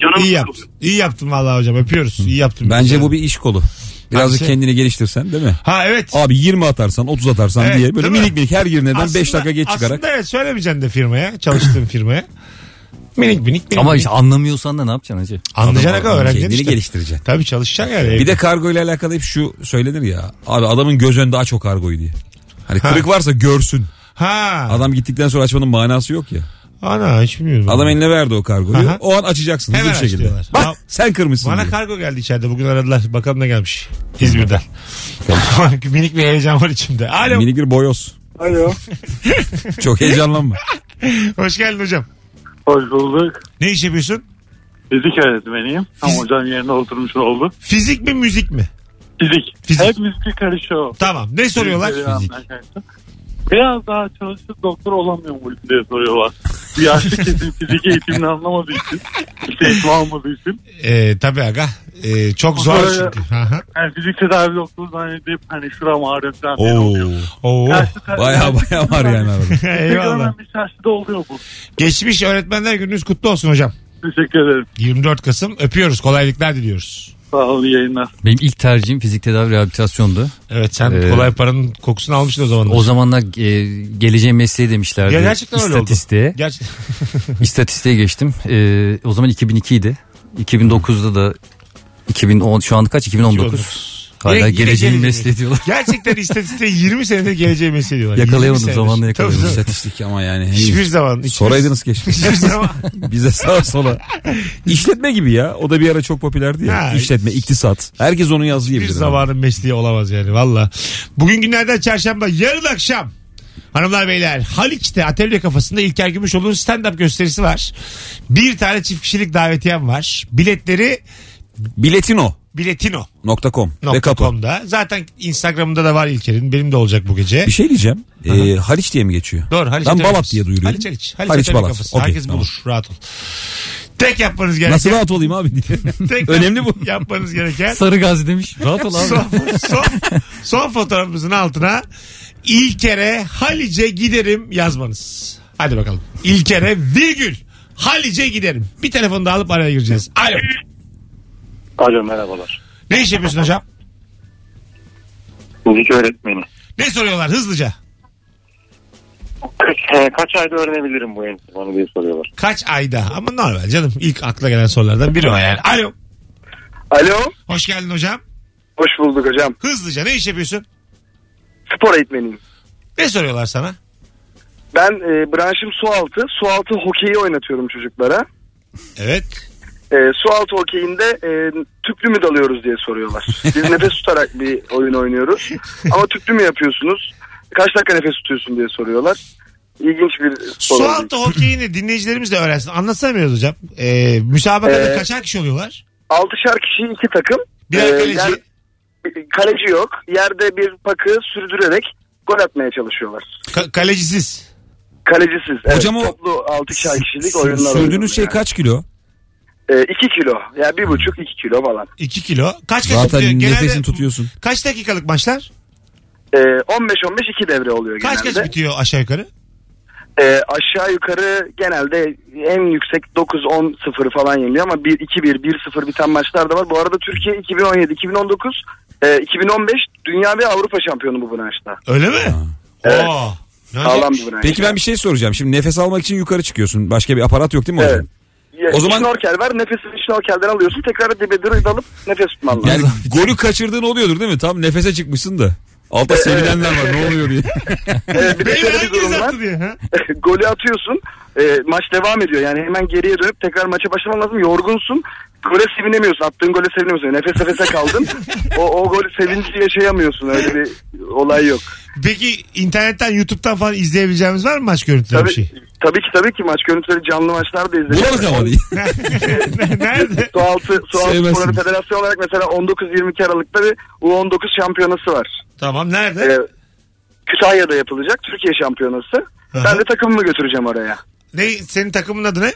Canım İyi sıkılıyor. yaptın. İyi yaptın vallahi hocam. Öpüyoruz. İyi yaptın. Bence bu bir iş kolu. Birazcık Hangisi? kendini geliştirsen değil mi? Ha evet. Abi 20 atarsan 30 atarsan Evet, diye böyle değil mi? minik minik her girneden 5 Aslında- dakika geç çıkarak. Aslında evet söylemeyeceksin de firmaya. Çalıştığın firmaya. Minik minik minik. ama minik. işte anlamıyorsan da ne yapacaksın hacı? Anlayacağına kadar öğreneceksin Kendini işte. geliştireceksin. Tabii çalışacaksın yani. Bir de kargo ile alakalı hep şu söylenir ya. Abi adamın göz önünde aç o kargoyu diye. Hani Ha. kırık varsa görsün. Ha. Adam gittikten sonra açmanın manası yok ya. Ana hiç bilmiyorum. Adam eline verdi o kargoyu. Aha. O an açacaksın hızlı Hemen bir aç şekilde. diyorlar. Bak Ama- sen kırmışsın Bana diye. kargo geldi içeride. Bugün aradılar. Bakalım ne gelmiş. İzmir'den. <laughs> Minik bir heyecan var içimde. Alo. Minik bir boyoz. Alo. <laughs> Çok heyecanlanma. <laughs> Hoş geldin hocam. Hoş bulduk. Ne iş yapıyorsun? Fizik öğretmeniyim. Tam Fizik- hocam yerine oturmuş oldu. Fizik mi müzik mi? Fizik. Fizik. Hep müzik karışıyor. Tamam. Ne soruyorlar? Fizik. Biraz daha çalışıp doktor olamıyor mu diye soruyorlar. Bir yaşlı kesim fizik eğitimini anlamadığı için, işte eğitim almadığı için. Ee, tabii aga. Ee, çok zor Böyle- çünkü. Aha. Yani fizik tedavi doktoru zannedip hani şuram ağrıyor falan. Oo. Te- Baya baya var yani arada. Eyvallah. Eyvallah. Bir yaşlıda oluyor bu. Geçmiş öğretmenler gününüz kutlu olsun hocam. Teşekkür ederim. 24 Kasım öpüyoruz. Kolaylıklar diliyoruz. Sağ olun iyi yayınlar. Benim ilk tercihim fizik tedavi rehabilitasyondu. Evet sen Ee, kolay paranın kokusunu almıştın o zaman. O zamanlar e, geleceğin mesleği demişlerdi. Ya gerçekten öyle oldu. İstatistiğe. Gerçekten. <laughs> İstatistiğe geçtim. E, o zaman 2002 idi. 2009'da da 2010 şu an kaç 2019. Hala yine geleceğin geleceği. mesleği diyorlar. <laughs> Gerçekten istatistiğe 20 senedir geleceği mesleği diyorlar. Yakalayamadım, 20 senedir. zamanla Tabii, yakaladım. tabii. İstatistik ama yani. Hiçbir zaman. hiçbir- Soraydınız <laughs> keşke. Hiçbir zaman. <laughs> Bize sağa sola. İşletme gibi ya. O da bir ara çok popülerdi ya. Ha, İşletme, iktisat. Herkes onu yazdı Bir zamanın mesleği olamaz yani valla. Bugün günlerden çarşamba yarın akşam Hanımlar beyler Haliç'te atölye kafasında İlker Gümüşoğlu'nun stand-up gösterisi var. Bir tane çift kişilik davetiyem var. Biletleri Biletino.com biletino.com ve kapı. .com'da. Zaten Instagram'da da var İlker'in. Benim de olacak bu gece. Bir şey diyeceğim. Ee, Haliç diye mi geçiyor? Doğru Haliç Ben Balat diye duyuruyorum. Haliç Haliç. Haliç, Haliç Balat. Kafası. Okey, Herkes tamam. bulur. Rahat ol. Tek yapmanız gereken. Nasıl rahat olayım abi? <laughs> Tek <laughs> Önemli bu. Yapmanız gereken. Sarı gazi demiş. Rahat ol abi. son, son, son fotoğrafımızın altına İlker'e Halice giderim yazmanız. Hadi bakalım. İlker'e virgül Halice giderim. Bir telefonu da alıp araya gireceğiz. Alo. Alo merhabalar. Ne iş yapıyorsun hocam? Müzik öğretmeni. Ne soruyorlar hızlıca? Kaç, e, kaç ayda öğrenebilirim bu enstrümanı diye soruyorlar. Kaç ayda? Ama normal canım. İlk akla gelen sorulardan biri o yani. Alo. Alo. Hoş geldin hocam. Hoş bulduk hocam. Hızlıca ne iş yapıyorsun? Spor eğitmeniyim. Ne soruyorlar sana? Ben e, branşım sualtı. Sualtı hokeyi oynatıyorum çocuklara. Evet. E, sualtı hokeyinde e, tüplü mü dalıyoruz diye soruyorlar. Biz nefes tutarak bir oyun oynuyoruz. Ama tüplü mü yapıyorsunuz? Kaç dakika nefes tutuyorsun diye soruyorlar. İlginç bir soru. Su altı hokeyini dinleyicilerimiz de öğrensin. Anlatsana biraz hocam. Ee, müsabakada Ee, kaçar kişi oluyorlar? Altışar kişi iki takım. Birer Ee, kaleci. yer- kaleci yok. Yerde bir pakı sürdürerek gol atmaya çalışıyorlar. Ka- kalecisiz. Kalecisiz. Hocam evet, o- toplu altışar kişilik oyunlar. Sürdüğünüz oynuyoruz şey yani. kaç kilo? Ee, iki kilo. Yani bir buçuk iki kilo falan. 2 kilo. Kaç kaç Zaten tutuyor? Genelde nefesini tutuyorsun. Kaç dakikalık maçlar? Ee, 15-15 iki devre oluyor Kaç genelde. kaç bitiyor aşağı yukarı? Ee, aşağı yukarı genelde en yüksek 9-10-0 falan yeniliyor ama 1-2-1, 1-0 biten maçlar da var. Bu arada Türkiye 2017, 2019, e, 2015 dünya ve Avrupa şampiyonu bu branşta. Öyle mi? Evet. Oo. Ne Sağlam bir branş. Peki ben bir şey soracağım. Şimdi nefes almak için yukarı çıkıyorsun. Başka bir aparat yok değil mi Evet. hocam? Ya, O zaman- şnorkel var. Nefesini şnorkelden alıyorsun. Tekrar dibe dalıp nefes tutman lazım. Yani golü kaçırdığın oluyordur değil mi? Tam nefese çıkmışsın da. Altta sevinenler var ne oluyor diye. <laughs> Ee, bir de şöyle bir herkes durum var. attı diye. Ha? <laughs> Golü atıyorsun. e, maç devam ediyor. Yani hemen geriye dönüp tekrar maça başlaman lazım. Yorgunsun. Gole sevinemiyorsun. Attığın gole sevinemiyorsun. Nefes nefese kaldın. <laughs> o, o gol sevinci yaşayamıyorsun. Öyle bir olay yok. Peki internetten YouTube'dan falan izleyebileceğimiz var mı maç görüntüleri Tabii, bir şey? tabii ki tabii ki maç görüntüleri canlı maçlar da izleniyor. Bulanık ama değil. Nerede? Sualtı, Sualtı Sevmezsiniz. Sporları Federasyonu olarak mesela 19-22 Aralık'ta bir U19 şampiyonası var. Tamam nerede? Ee, Kütahya'da yapılacak Türkiye şampiyonası. Aha. Ben de takımımı götüreceğim oraya. Ne senin takımın adı ne?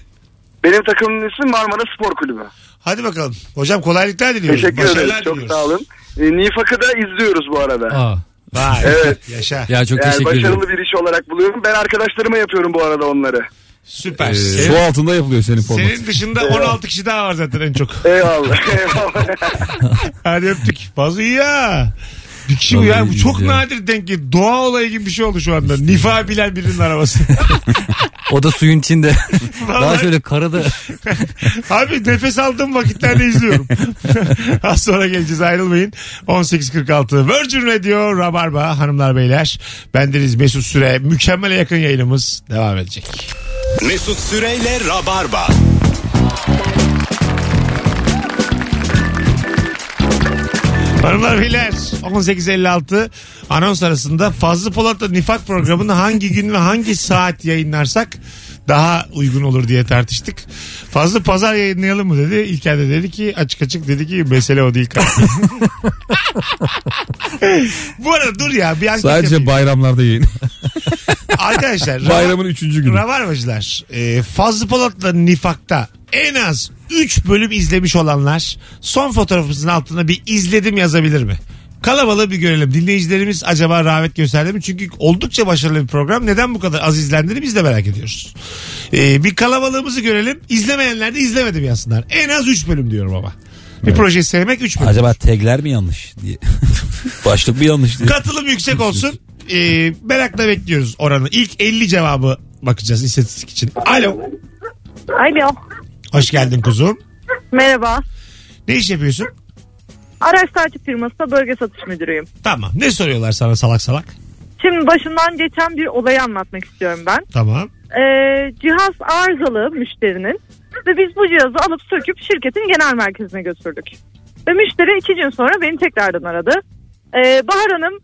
Benim takımımın ismi Marmara Spor Kulübü. Hadi bakalım. Hocam kolaylıklar diliyoruz. Teşekkür Başarılar ederiz. Çok diliyoruz. sağ olun. E, Nifak'ı da izliyoruz bu arada. Aa, Vay. Evet. <laughs> Yaşa. ya çok yani teşekkür başarılı ederim. bir iş olarak buluyorum. Ben arkadaşlarıma yapıyorum bu arada onları. Süper. Ee, Senin- su altında yapılıyor senin format. Senin dışında 16 kişi daha var zaten en çok. Eyvallah. <laughs> Eyvallah. Hadi öptük. Fazla iyi ya. Bir kişi bu Vallahi ya. Bu çok nadir denk geliyor. Doğa olayı gibi bir şey oldu şu anda. Nifa bilen birinin arabası. <laughs> O da suyun içinde. <laughs> Daha Vallahi- şöyle karada. <laughs> Abi nefes aldığım vakitlerde izliyorum. Az sonra geleceğiz ayrılmayın. 18.46 Virgin Radio Rabarba hanımlar beyler. Bendeniz Mesut Süre. Mükemmele yakın yayınımız devam edecek. Mesut Süreyle Rabarba. Hanımlar beyler 18.56 anons arasında Fazlı Polat'la Nifak programını hangi gün ve hangi saat yayınlarsak daha uygun olur diye tartıştık. Fazlı pazar yayınlayalım mı dedi. İlker de dedi ki açık açık dedi ki mesele o değil kardeşim. <laughs> Bu arada dur ya bir anket Sadece yapayım. bayramlarda yayın. Arkadaşlar Bayramın üçüncü günü. Rabarbacılar e, Fazlı Polat'la Nifak'ta en az 3 bölüm izlemiş olanlar son fotoğrafımızın altına bir izledim yazabilir mi? Kalabalığı bir görelim. Dinleyicilerimiz acaba rağbet gösterdi mi? Çünkü oldukça başarılı bir program. Neden bu kadar az izlendiğini biz de merak ediyoruz. E, bir kalabalığımızı görelim. İzlemeyenler de izlemedim yazsınlar. En az 3 bölüm diyorum ama. Bir projeyi sevmek 3 bölüm. Acaba tagler mi yanlış diye. <laughs> Başlık mı yanlış diye. Katılım yüksek olsun. Ee, merakla bekliyoruz oranı. İlk 50 cevabı bakacağız istatistik için. Alo. Alo. Hoş geldin kuzum. Merhaba. Ne iş yapıyorsun? Araç takip firmasında bölge satış müdürüyüm. Tamam. Ne soruyorlar sana salak salak? Şimdi başından geçen bir olayı anlatmak istiyorum ben. Tamam. Ee, cihaz arızalı müşterinin ve biz bu cihazı alıp söküp şirketin genel merkezine götürdük. Ve müşteri iki gün sonra beni tekrardan aradı. Ee, Bahar Hanım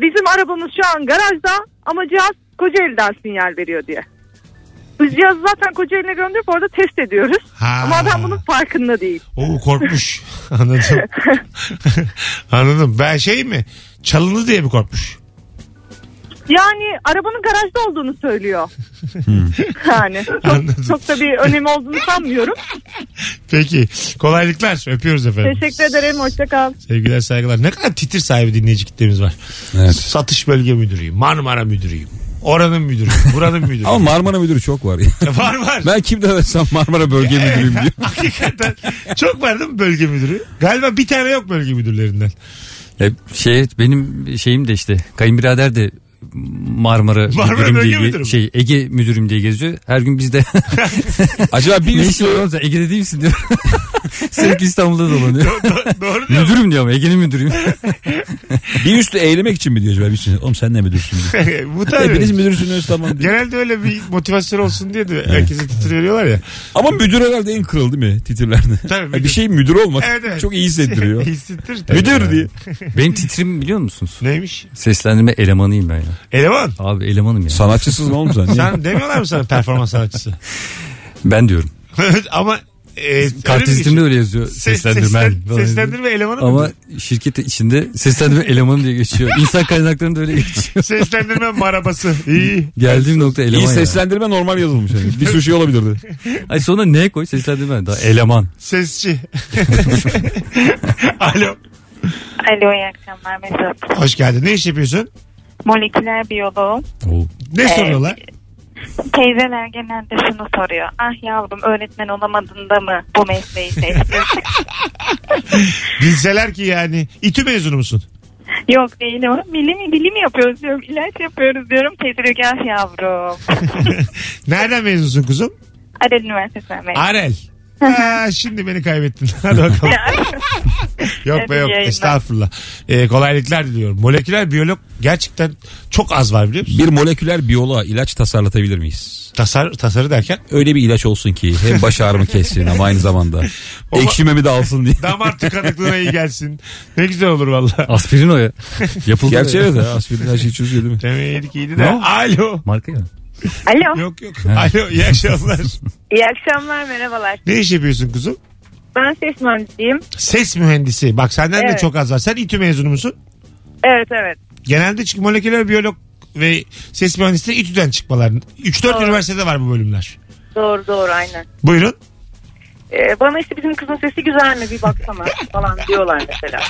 bizim arabamız şu an garajda ama cihaz Kocaeli'den sinyal veriyor diye. Biz cihazı zaten Kocaeli'ne gönderip orada test ediyoruz. Ha. Ama adam bunun farkında değil. Oo korkmuş. <laughs> Anladım. <laughs> Anladım. Ben şey mi? Çalındı diye mi korkmuş? Yani arabanın garajda olduğunu söylüyor. <laughs> yani çok, çok da bir önemi olduğunu sanmıyorum. Peki. Kolaylıklar. Öpüyoruz efendim. Teşekkür ederim. Hoşçakal. Sevgiler saygılar. Ne kadar titir sahibi dinleyici kitlemiz var. Evet. Satış bölge müdürüyüm. Marmara müdürüyüm. Oranın müdürüyüm. Buranın müdürüyüm. Ama Marmara müdürü çok var. ya. <laughs> var var. ben kimden arasam Marmara bölge müdürüyüm diyor. <laughs> Hakikaten çok var değil mi bölge müdürü? Galiba bir tane yok bölge müdürlerinden. E, şey benim şeyim de işte kayınbirader de Marmara, Marmara müdürüm diye müdürü mü? şey Ege müdürüm diye geziyor. Her gün bizde <laughs> Acaba bir <laughs> ne üstü Ege'de değil misin diyor. <laughs> Sürekli İstanbul'da dolanıyor. Do- doğru diyor. müdürüm diyor ama Ege'nin müdürüyüm. bir üstü eğlemek için mi diyor acaba? Bir üstü, Oğlum sen ne müdürsün diyor. Bu tabii. Hepiniz müdürsünüz tamam diyor. Genelde öyle bir motivasyon olsun diye de herkese titir veriyorlar ya. Ama müdür herhalde en kral değil mi titirlerde? Tabii, müdür. Bir şey müdür olmak Evet, evet. çok iyi hissettiriyor. Hissettir tabii. müdür diye. Benim titrim biliyor musunuz? Neymiş? Seslendirme elemanıyım ben ya. Eleman. Abi elemanım ya. Sanatçısın oğlum sen. Niye? Sen demiyorlar mı sana performans sanatçısı? Ben diyorum. <laughs> Ama e, Kart öyle yazıyor. Ses- Seslendirmen. seslen- seslendirme elemanı Ama mı? şirket içinde seslendirme elemanı diye geçiyor. İnsan kaynaklarında öyle geçiyor. <laughs> Seslendirme marabası. İyi. Geldiğim nokta eleman İyi ya. seslendirme normal yazılmış. Yani. Bir sürü şey olabilirdi. Ay sonra ne koy seslendirme daha eleman. Sesçi. <laughs> Alo. Alo iyi akşamlar Mesut. Hoş geldin. Ne iş yapıyorsun? Moleküler biyoloğum. Ne Evet. soruyorlar? Teyzeler genelde şunu soruyor. Ah yavrum öğretmen olamadın da mı bu mesleği seçtin? <laughs> Bilseler ki yani. İTÜ mezunu musun? Yok değilim. Bilim, bilim yapıyoruz diyorum. ilaç yapıyoruz diyorum. Teyze diyor ki ah yavrum. <laughs> Nereden mezunsun kuzum? Adel Üniversitesi'nden mezun. Arel. Ha, şimdi beni kaybettin. <laughs> Hadi bakalım. <laughs> yok be yok. yayınlar. Estağfurullah. Ee, kolaylıklar diliyorum. Moleküler biyolog gerçekten çok az var biliyor musun? Bir moleküler biyoloğa ilaç tasarlatabilir miyiz? Tasar, tasarı derken Öyle bir ilaç olsun ki hem baş ağrımı kessin ama aynı zamanda <laughs> O- ekşimemi de alsın diye. damar tıkanıklığına iyi gelsin. Ne güzel olur valla. Aspirin o ya. Yapıldı. Gerçi evet ha, aspirin her şeyi çözüyor değil mi? Demeyedik iyiydi de. Ne o? Alo. Marka ya. Alo. <laughs> Yok yok. Alo iyi akşamlar. <laughs> İyi akşamlar merhabalar. ne iş yapıyorsun kuzum? Ben ses mühendisiyim. Ses mühendisi. Bak senden de Evet. çok az var. Sen İTÜ mezunu musun? Evet evet. Genelde çünkü moleküler biyolog ve ses mühendisliği İTÜ'den çıkmalar. 3-4 Doğru. üniversitede var bu bölümler. Doğru doğru aynen. Buyurun. Ee, bana işte bizim kızın sesi güzel mi bir baksana falan diyorlar mesela.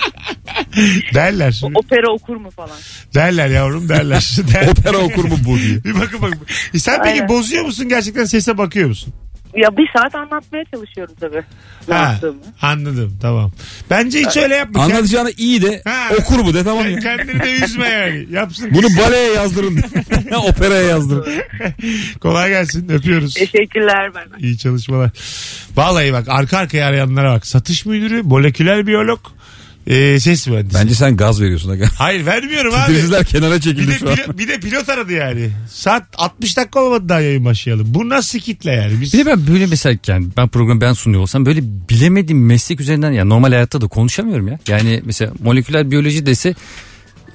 Derler. Opera okur mu falan. Derler yavrum derler. Der- <laughs> Opera okur mu bu diye. bir bakın bakın. E sen peki Aynen. bozuyor musun gerçekten sese bakıyor musun? Ya bir saat anlatmaya çalışıyorum tabii. Ne Ha, yaptığımı. anladım tamam. Bence hiç öyle yapma. Anlatacağını iyi de Ha. okur mu de tamam ya. Kendini de üzme yani. Yapsın. Bunu baleye yazdırın. <laughs> <laughs> Operaya yazdırın. Kolay gelsin. Öpüyoruz. Teşekkürler ben. İyi çalışmalar. Vallahi bak arka arkaya arayanlara bak. Satış müdürü, moleküler biyolog, e, ses mühendisi. Bence sen gaz veriyorsun. Aga. <laughs> Hayır vermiyorum abi. Titrizler kenara Bir çekildi de, şu an. pilo- bir de pilot aradı yani. Saat 60 dakika olmadı daha yayın başlayalım. Bu nasıl kitle yani? Biz... Bir de ben böyle mesela yani ben programı ben sunuyor olsam böyle bilemediğim meslek üzerinden ya normal hayatta da konuşamıyorum ya. Yani mesela moleküler biyoloji dese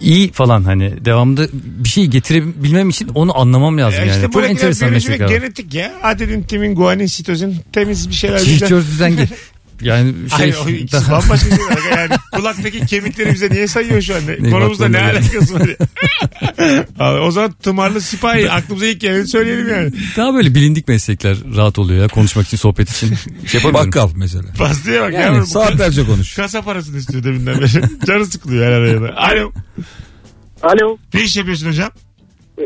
iyi falan hani devamında bir şey getirebilmem için onu anlamam lazım Ya yani. işte Çok moleküler enteresan biyoloji ve meslek abi. genetik ya. Adenin, timin, guanin, sitozin temiz bir şeyler. Hiç <laughs> diyeceğim. Yani şey Hayır o ikisi bambaşka şeyler. Yani kulaktaki kemikleri bize niye sayıyor şu an? Ne Konumuzda ne alakası var? Abi, o zaman tımarlı sipahi aklımıza ilk geleni söyleyelim yani. daha böyle bilindik meslekler rahat oluyor ya konuşmak için sohbet için. <laughs> Şey. Bakkal mesela. Pastaya bak Yani yavrum. saatlerce konuş. Kasa parasını istiyor deminden beri. <laughs> Canı sıkılıyor her araya da. Alo. Alo. Ne iş yapıyorsun hocam?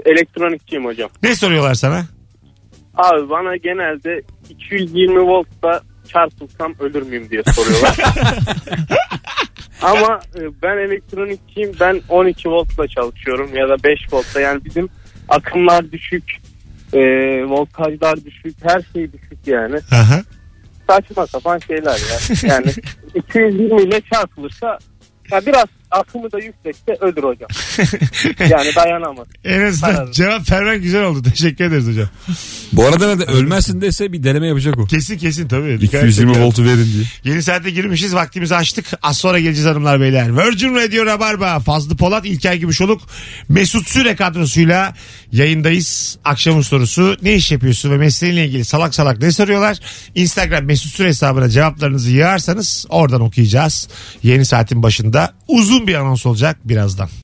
Elektronikçiyim hocam. Ne soruyorlar sana? Abi bana genelde 220 voltta çarpılsam ölür müyüm diye soruyorlar. <laughs> Ama e, ben elektronikçiyim. Ben 12 voltla çalışıyorum ya da 5 voltta. Yani bizim akımlar düşük. E, voltajlar düşük. Her şey düşük yani. Aha. Saçma sapan şeyler ya. Yani <laughs> 220 ile çarpılırsa Ya biraz akımı da yüksekse ölür hocam. <laughs> yani dayanamaz. En azından Kararır. cevap vermen güzel oldu. Teşekkür ederiz hocam. Bu arada da ölmezsin dese bir deneme yapacak o. Kesin kesin tabii. Dikkat 220 edin. voltu verin diye. Yeni saate girmişiz. Vaktimizi açtık. Az sonra geleceğiz hanımlar beyler. Virgin Radio Rabarba. Fazlı Polat, İlker Gümüşoluk, Mesut Süre kadrosuyla yayındayız. Akşamın sorusu ne iş yapıyorsun ve mesleğinle ilgili salak salak ne soruyorlar? Instagram Mesut Süre hesabına cevaplarınızı yığarsanız oradan okuyacağız. Yeni saatin başında uzun bir anons olacak birazdan.